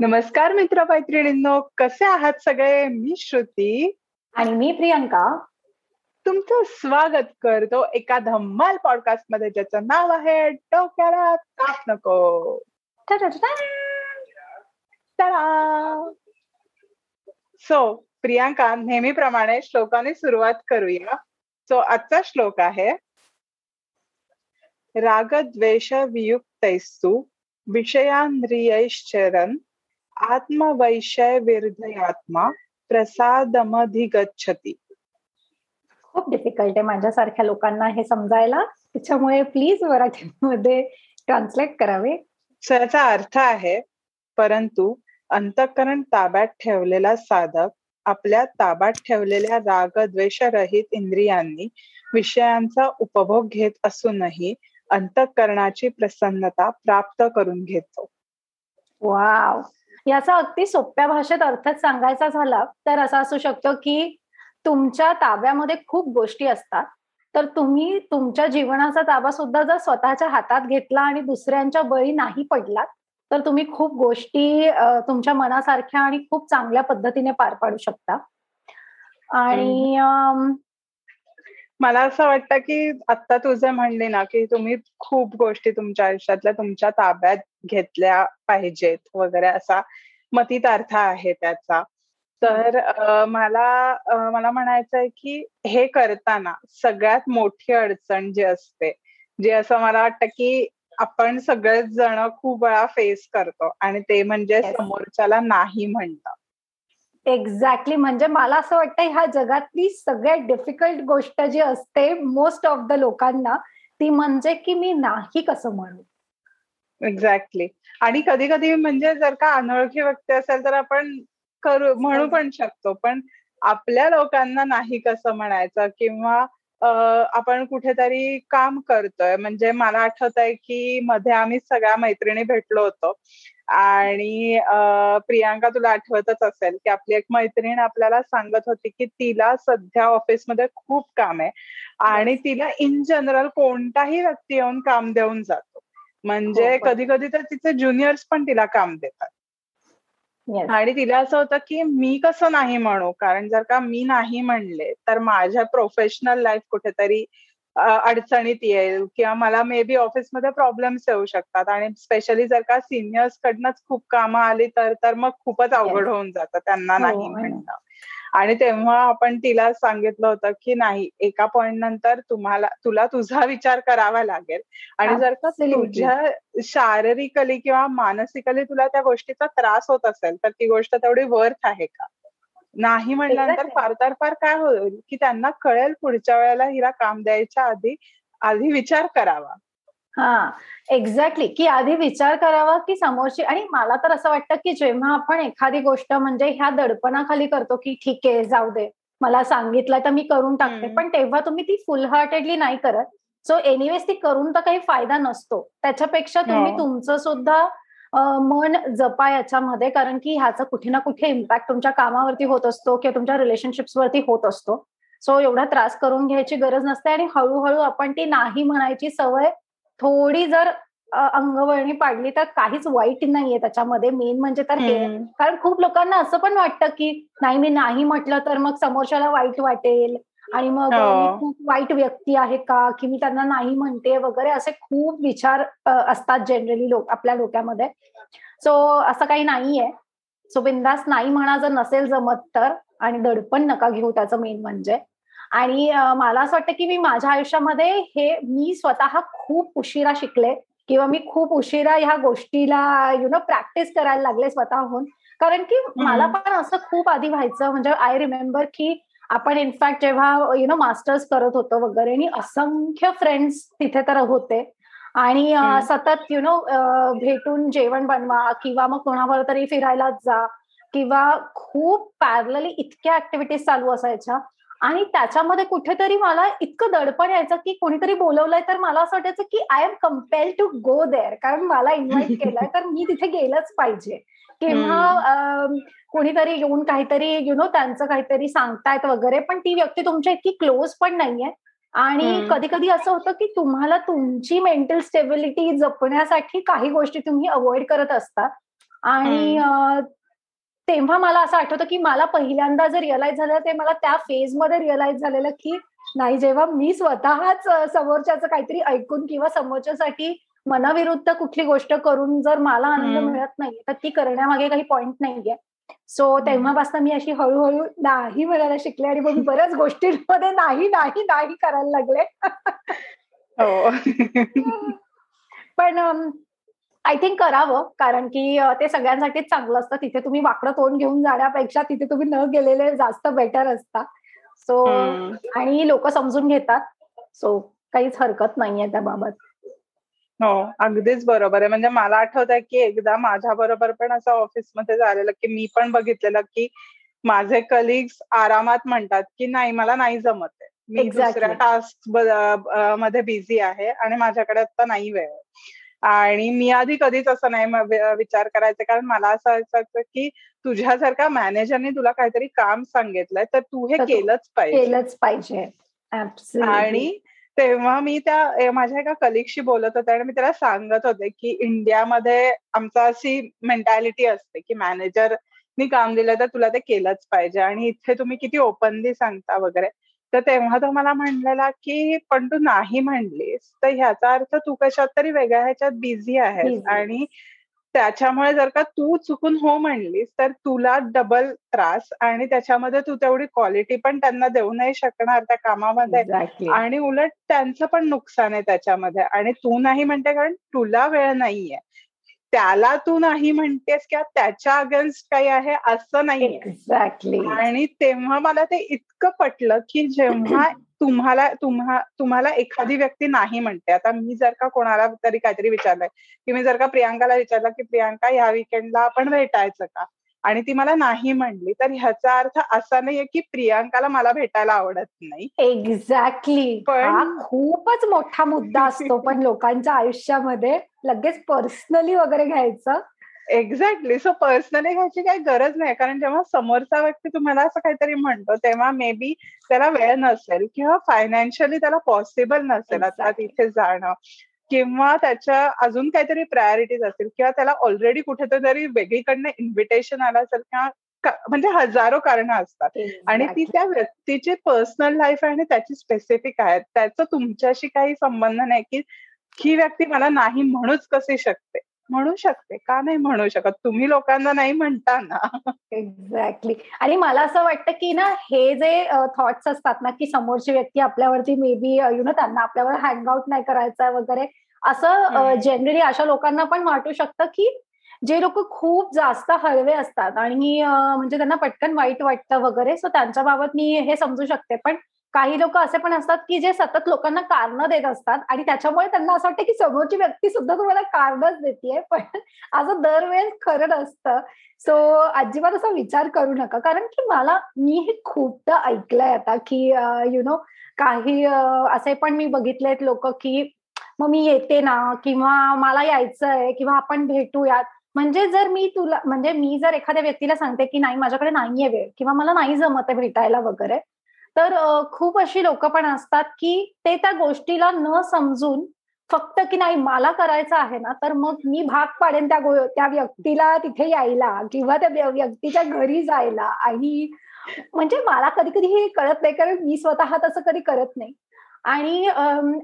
नमस्कार मित्र मैत्रिणींनो कसे आहात सगळे? मी श्रुती. आणि मी प्रियंका. तुमचं स्वागत करतो एका धम्माल पॉडकास्टमध्ये ज्याचं नाव आहे डोक्याला ताप नको. सो प्रियांका नेहमीप्रमाणे श्लोकाने सुरुवात करूया. सो आजचा श्लोक आहे रागद्वेष वियुक्तैस्तु विषयांद्रियैश्चरन् आत्मवैषय विरधयात्मा प्रसादमधिगच्छती. खूप डिफिकल्ट आहे माझ्यासारख्या लोकांना हे समजायला. त्याच्यामुळे प्लीज मराठीमध्ये ट्रान्सलेट करावे. याचा अर्थ आहे परंतु अंतकरण ताब्यात ठेवलेला साधक आपल्या ताब्यात ठेवलेल्या रागद्वेषरहित इंद्रियांनी विषयांचा उपभोग घेत असूनही अंतकरणाची प्रसन्नता प्राप्त करून घेतो. वाव याचा अगदी सोप्या भाषेत अर्थच सांगायचा झाला तर असा असू शकतो की तुमच्या ताब्यामध्ये खूप गोष्टी असतात. तर तुम्ही तुमच्या जीवनाचा ताबा सुद्धा जर स्वतःच्या हातात घेतला आणि दुसऱ्यांच्या बळी नाही पडलात तर तुम्ही खूप गोष्टी तुमच्या मनासारख्या आणि खूप चांगल्या पद्धतीने पार पाडू शकता. आणि मला असं वाटतं की आता तुझं म्हणले ना की तुम्ही खूप गोष्टी तुमच्या आयुष्यातल्या तुमच्या ताब्यात घेतल्या पाहिजेत वगैरे असा मतितार्थ आहे त्याचा. तर मला मला म्हणायचं आहे की हे करताना सगळ्यात मोठी अडचण जी असते जे असं मला वाटतं की आपण सगळेच जण खूप वेळा फेस करतो आणि ते म्हणजे समोरच्याला नाही म्हणतं एक्झॅक्टली म्हणजे मला असं वाटतं ह्या जगातली सगळ्यात डिफिकल्ट गोष्ट जी असते मोस्ट ऑफ द लोकांना ती म्हणजे की मी नाही कसं म्हणू? एक्झॅक्टली आणि कधी कधी म्हणजे जर का अनोळखी व्यक्ती असेल तर आपण करू म्हणू पण शकतो. पण आपल्या लोकांना नाही कसं म्हणायचं किंवा आपण कुठेतरी काम करतोय. म्हणजे मला आठवत आहे की मध्ये आम्ही सगळ्या मैत्रिणी भेटलो होतो. आणि प्रियांका तुला आठवतच असेल की आपली एक मैत्रीण आपल्याला सांगत होती की तिला सध्या ऑफिसमध्ये खूप काम आहे आणि तिला इन जनरल कोणताही व्यक्ती येऊन काम देऊन जातो. म्हणजे हो, कधी कधी तर तिचे ज्युनियर्स पण तिला काम देतात. आणि तिला असं होतं की मी कसं नाही म्हणू? कारण जर का मी नाही म्हणले तर माझ्या प्रोफेशनल लाईफ कुठेतरी अडचणीत येईल किंवा मला मे बी ऑफिसमध्ये प्रॉब्लेम्स येऊ शकतात. आणि स्पेशली जर का सिनियर्स कडनंच खूप कामं आली तर तर मग खूपच अवघड होऊन जातं. त्यांना हो, नाही म्हणणं. आणि तेव्हा आपण तिला सांगितलं होतं की नाही एका पॉइंट नंतर तुम्हाला तुला तुझा विचार करावा लागेल. आणि जर का तुझ्या शारीरिकली किंवा मानसिकली तुला त्या गोष्टीचा त्रास होत असेल तर ती गोष्ट तेवढी वर्थ आहे का? नाही म्हटल्यानंतर फार तर फार काय होईल की त्यांना कळेल पुढच्या वेळेला हिला काम द्यायच्या आधी आधी विचार करावा. हा एक्झॅक्टली. की आधी विचार करावा की समोरची आणि मला तर असं वाटतं की जेव्हा आपण एखादी गोष्ट म्हणजे ह्या दडपणाखाली करतो की ठीक आहे जाऊ दे मला सांगितलं तर मी करून टाकते. पण तेव्हा तुम्ही ती फुल हार्टेडली नाही करत. सो एनिवेज ती करून तर काही फायदा नसतो. त्याच्यापेक्षा तुम्ही हो. तुमचं सुद्धा मन जपा याच्यामध्ये कारण की ह्याचा कुठे ना कुठे इम्पॅक्ट तुमच्या कामावरती होत असतो किंवा तुमच्या रिलेशनशिप्सवरती होत असतो. सो एवढा त्रास करून घ्यायची गरज नसते आणि हळूहळू आपण ती नाही म्हणायची सवय थोडी जर अंगवळणी पाडली तर काहीच वाईट नाहीये त्याच्यामध्ये. मेन म्हणजे तर हे. कारण खूप लोकांना असं पण वाटतं की नाही मी नाही म्हटलं तर मग समोरच्याला वाईट वाटेल. आणि मग हो. खूप वाईट व्यक्ती आहे का? की मी त्यांना नाही म्हणते वगैरे असे खूप विचार असतात जनरली लोक आपल्या डोक्यामध्ये. सो असं काही नाहीये. सो बिंदास नाही म्हणा जर नसेल जमत तर आणि दडपण नका घेऊ त्याचं मेन म्हणजे. आणि मला असं वाटतं की मी माझ्या आयुष्यामध्ये हे मी स्वतः खूप उशिरा शिकले किंवा मी खूप उशिरा ह्या गोष्टीला यु नो प्रॅक्टिस करायला लागले स्वतःहून. कारण की मला पण असं खूप आधी व्हायचं म्हणजे आय रिमेंबर की आपण इनफॅक्ट जेव्हा यु नो मास्टर्स करत होतो वगैरे आणि असंख्य फ्रेंड्स तिथे तर होते. आणि सतत यु नो भेटून जेवण बनवा किंवा मग कोणावर तरी फिरायलाच जा किंवा खूप पॅरलली इतक्या ऍक्टिव्हिटीज चालू असायच्या. आणि त्याच्यामध्ये कुठेतरी मला इतकं दडपण यायचं की कोणीतरी बोलवलंय तर मला असं वाटायचं की I am compel to go there कारण मला इन्व्हाइट केलंय तर मी तिथे गेलंच पाहिजे. किंवा कोणीतरी येऊन काहीतरी यु नो त्यांचं काहीतरी सांगतायत वगैरे पण ती व्यक्ती तुमच्या इतकी क्लोज पण नाहीये. आणि कधी कधी असं होतं की तुम्हाला तुमची मेंटल स्टेबिलिटी जपण्यासाठी काही गोष्टी तुम्ही अवॉइड करत असता. आणि तेव्हा मला असं आठवतं की मला पहिल्यांदा जर रिअलाइज झालं ते मला त्या फेजमध्ये रिअलाइज झालेलं की नाही जेव्हा मी स्वतःच समोरच्याचं काहीतरी ऐकून किंवा समोरच्यासाठी मनाविरुद्ध कुठली गोष्ट करून जर मला आनंद मिळत नाही तर ती करण्यामागे काही पॉइंट नाहीये. सो तेव्हापासून मी अशी हळूहळू नाही म्हणायला शिकले आणि मग बऱ्याच गोष्टींमध्ये नाही नाही नाही करायला लागले. हो. पण आय थिंक करावं कारण की ते सगळ्यांसाठीच चांगलं असतं. तिथे तुम्ही वाकडं तोंड घेऊन जाण्यापेक्षा तिथे तुम्ही न गेलेले जास्त बेटर असता सो आणि लोक समजून घेतात. सो काहीच हरकत नाहीये त्याबाबत. हो अगदीच बरोबर आहे. म्हणजे मला आठवत आहे की एकदा माझ्या बरोबर पण असं ऑफिसमध्ये झालेलं की मी पण बघितलेलं की माझे कलिग्स आरामात म्हणतात की नाही मला नाही जमत आहे. मी दुसऱ्या टास्कमध्ये बिझी आहे आणि माझ्याकडे आता नाही वेळ आणि मी आधी कधीच असं नाही विचार करायचे कारण मला असं असायचं की तुझ्यासारख्या मॅनेजरने तुला काहीतरी काम सांगितलंय तर तू हे केलंच पाहिजे. केलंच पाहिजे. आणि तेव्हा मी त्या माझ्या एका कलिगशी बोलत होते आणि मी त्याला सांगत होते की इंडियामध्ये आमचा अशी मेंटॅलिटी असते की मॅनेजरनी काम दिलं तर तुला ते केलंच पाहिजे. आणि इथे तुम्ही किती ओपनली सांगता वगैरे. तर तेव्हा तो मला म्हणलेला की पण तू नाही म्हणलीस तर ह्याचा अर्थ तू कशात तरी वेगळ्या ह्याच्यात बिझी आहेस आणि त्याच्यामुळे जर का तू चुकून हो म्हणलीस तर तुला डबल त्रास आणि त्याच्यामध्ये तू तेवढी क्वालिटी पण त्यांना देऊ नाही शकणार त्या कामामध्ये आणि उलट त्यांचं पण नुकसान आहे त्याच्यामध्ये आणि तू नाही म्हणते कारण तुला वेळ नाहीये. त्याला तू नाही म्हणतेस किंवा त्याच्या अगेन्स्ट काही आहे असं नाही एक्झॅक्टली आणि तेव्हा मला ते इतकं पटलं की जेव्हा तुम्हाला तुम्हा तुम्हाला एखादी व्यक्ती नाही म्हणते. आता मी जर का कोणाला तरी काहीतरी विचारलंय की मी जर का प्रियांकाला विचारलं की प्रियांका ह्या विकेंडला आपण भेटायचं का? आणि ती मला नाही म्हणली. तर ह्याचा अर्थ असा नाहीये की प्रियांकाला मला भेटायला आवडत नाही. एक्झॅक्टली पण खूपच मोठा मुद्दा असतो. पण लोकांच्या आयुष्यामध्ये लगेच पर्सनली वगैरे घ्यायचं. एक्झॅक्टली सो पर्सनली घ्यायची काही गरज नाही. कारण जेव्हा समोरचा व्यक्ती तुम्हाला असं काहीतरी म्हणतो तेव्हा मे बी त्याला वेळ नसेल किंवा फायनान्शियली त्याला पॉसिबल नसेल आता तिथे जाणं. किंवा त्याच्या अजून काहीतरी प्रायोरिटीज असतील किंवा त्याला ऑलरेडी कुठेतरी वेगळीकडनं इन्व्हिटेशन आलं असेल किंवा म्हणजे हजारो कारण असतात. आणि ती त्या व्यक्तीची पर्सनल लाईफ आहे आणि त्याची स्पेसिफिक आहे. त्याचं तुमच्याशी काही संबंध नाही की ही व्यक्ती मला नाही म्हणूच कशी शकते. म्हणू शकते. का नाही म्हणू शकत? तुम्ही लोकांना नाही म्हणता ना. एक्झॅक्टली आणि मला असं वाटतं की ना हे जे थॉट्स असतात ना की समोरची व्यक्ती आपल्यावरती मे बी यु नो त्यांना आपल्यावर हँग आउट नाही करायचं वगैरे असं जनरली अशा लोकांना पण वाटू शकतं की जे लोक खूप जास्त हळवे असतात आणि म्हणजे त्यांना पटकन वाईट वाटतं वगैरे सो त्यांच्या बाबत मी हे समजू शकते. पण काही लोक असे पण असतात की जे सतत लोकांना कारण देत असतात आणि त्याच्यामुळे त्यांना असं वाटतं की समोरची व्यक्ती सुद्धा तुम्हाला कारणच देते पण असं दरवेळेस खरं असतं सो अजिबात असा विचार करू नका. कारण की मला मी हे खूपदा ऐकलंय आता की यु नो काही असे पण मी बघितलेत लोक की मग मी येते ना? किंवा मला यायचंय? किंवा आपण भेटूयात? म्हणजे जर मी तुला म्हणजे मी जर एखाद्या व्यक्तीला सांगते की नाही माझ्याकडे नाहीये वेळ. किंवा मला नाही जमत आहे भेटायला वगैरे. तर खूप अशी लोक पण असतात की ते त्या गोष्टीला न समजून फक्त की नाही मला करायचं आहे ना तर मग मी भाग पाडेन त्या त्या व्यक्तीला तिथे यायला किंवा त्या व्यक्तीच्या घरी जायला. आणि म्हणजे मला कधी कधी हे कळत नाही कारण मी स्वतः तसं कधी करत नाही. आणि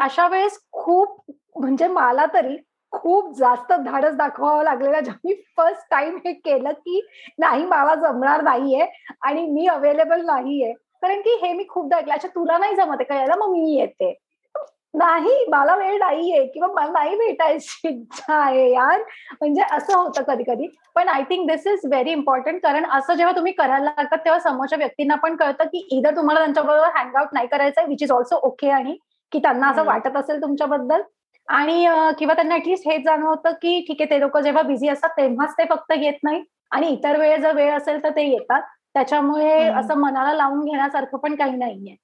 अशा वेळेस खूप म्हणजे मला तरी खूप जास्त धाडस दाखवावं लागलेलं जेव्हा मी फर्स्ट टाइम हे केलं की नाही मला जमणार नाहीये आणि मी अवेलेबल नाहीये. कारण की हे मी खूपदा ऐकलं. अच्छा तुला नाही जमत का यायला मग मी येते. नाही मला वेळ नाहीये किंवा मला नाही भेटायची इच्छा आहे यार. म्हणजे असं होतं कधी कधी पण I think this is very important कारण असं जेव्हा तुम्ही करायला लागतात तेव्हा समोरच्या व्यक्तींना पण कळतं की इधर तुम्हाला त्यांच्याबरोबर हँगआउट नाही करायचं विच इज ऑल्सो ओके आणि की त्यांना असं वाटत असेल तुमच्याबद्दल. आणि किंवा त्यांना ऍटलीस्ट हेच जाणवतं की ठीक आहे ते लोक जेव्हा बिझी असतात तेव्हाच ते फक्त येत नाही. आणि इतर वेळ जर वेळ असेल तर ते येतात. त्याच्यामुळे असं मनाला लावून घेण्यासारखं पण काही नाहीये.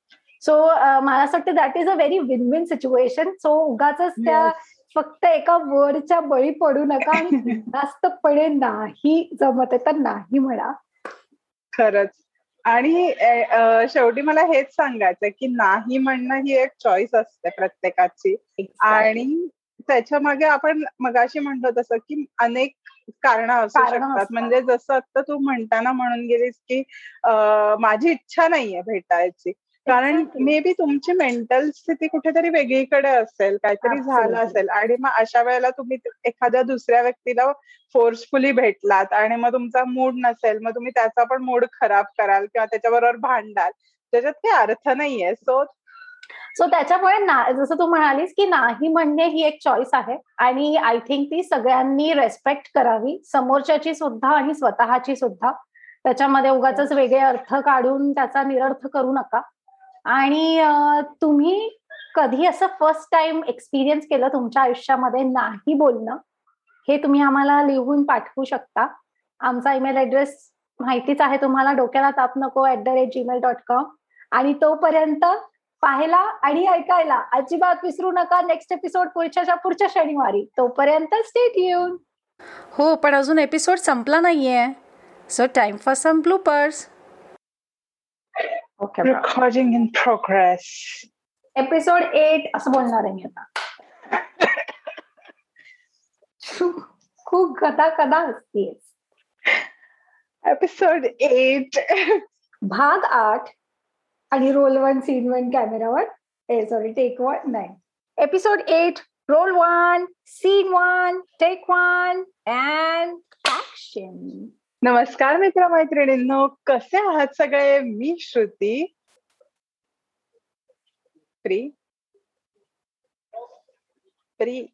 सो मला असं वाटतं that is a very win win situation so उगाच त्या फक्त एका वर्डच्या बळी पडू नका आणि जास्तपणे नाही जमत तर नाही म्हणा. खरंच. आणि शेवटी मला हेच सांगायचं की नाही म्हणणं ही एक चॉईस असते प्रत्येकाची. आणि त्याच्यामागे आपण मगाशी म्हणतो तसं की अनेक कारण असू शकतात. म्हणजे जसं आता तू म्हणताना म्हणून गेलीस की माझी इच्छा नाहीये भेटायची. कारण मे बी तुमची मेंटल स्थिती कुठेतरी वेगळीकडे असेल काहीतरी झालं असेल आणि मग अशा वेळेला तुम्ही एखाद्या दुसऱ्या व्यक्तीला फोर्सफुली भेटलात आणि मग तुमचा मूड नसेल मग तुम्ही त्याचा पण मूड खराब कराल किंवा त्याच्याबरोबर भांडाल. त्याच्यात काही अर्थ नाहीये. सो सो त्याच्यामुळे ना जसं तू म्हणालीस की नाही म्हणणे ही एक चॉईस आहे. आणि आय थिंक ती सगळ्यांनी रेस्पेक्ट करावी. समोरच्याची सुद्धा आणि स्वतःची सुद्धा. त्याच्यामध्ये उगाच वेगळे अर्थ काढून त्याचा निरर्थ करू नका. आणि तुम्ही कधी असं फर्स्ट टाइम एक्सपिरियन्स केलं तुमच्या आयुष्यामध्ये नाही बोलणं? हे तुम्ही आम्हाला लिहून पाठवू शकता. आमचा ईमेल ऍड्रेस माहितीच आहे तुम्हाला. डोक्याला ताप नको at the rate Gmail dot com आणि तोपर्यंत पाहायला आणि ऐकायला. अजिबात विसरू नका. नेक्स्ट एपिसोड पुढच्या पुढच्या शनिवारी. तोपर्यंत स्टेट येऊन हो पण अजून एपिसोड संपला नाहीये. So time for some bloopers okay recording in progress episode eight असं बोलणार आहे मी आता. खूप कदा कदा असतीये एपिसोड एट भाग आठ. आणि रोल वन सीन वन कॅमेरावर ए सॉरी टेक वन नाही episode eight roll one scene one take one and action नमस्कार मित्र मैत्रिणींनो कसे आहात सगळे? मी श्रुती. Pre pre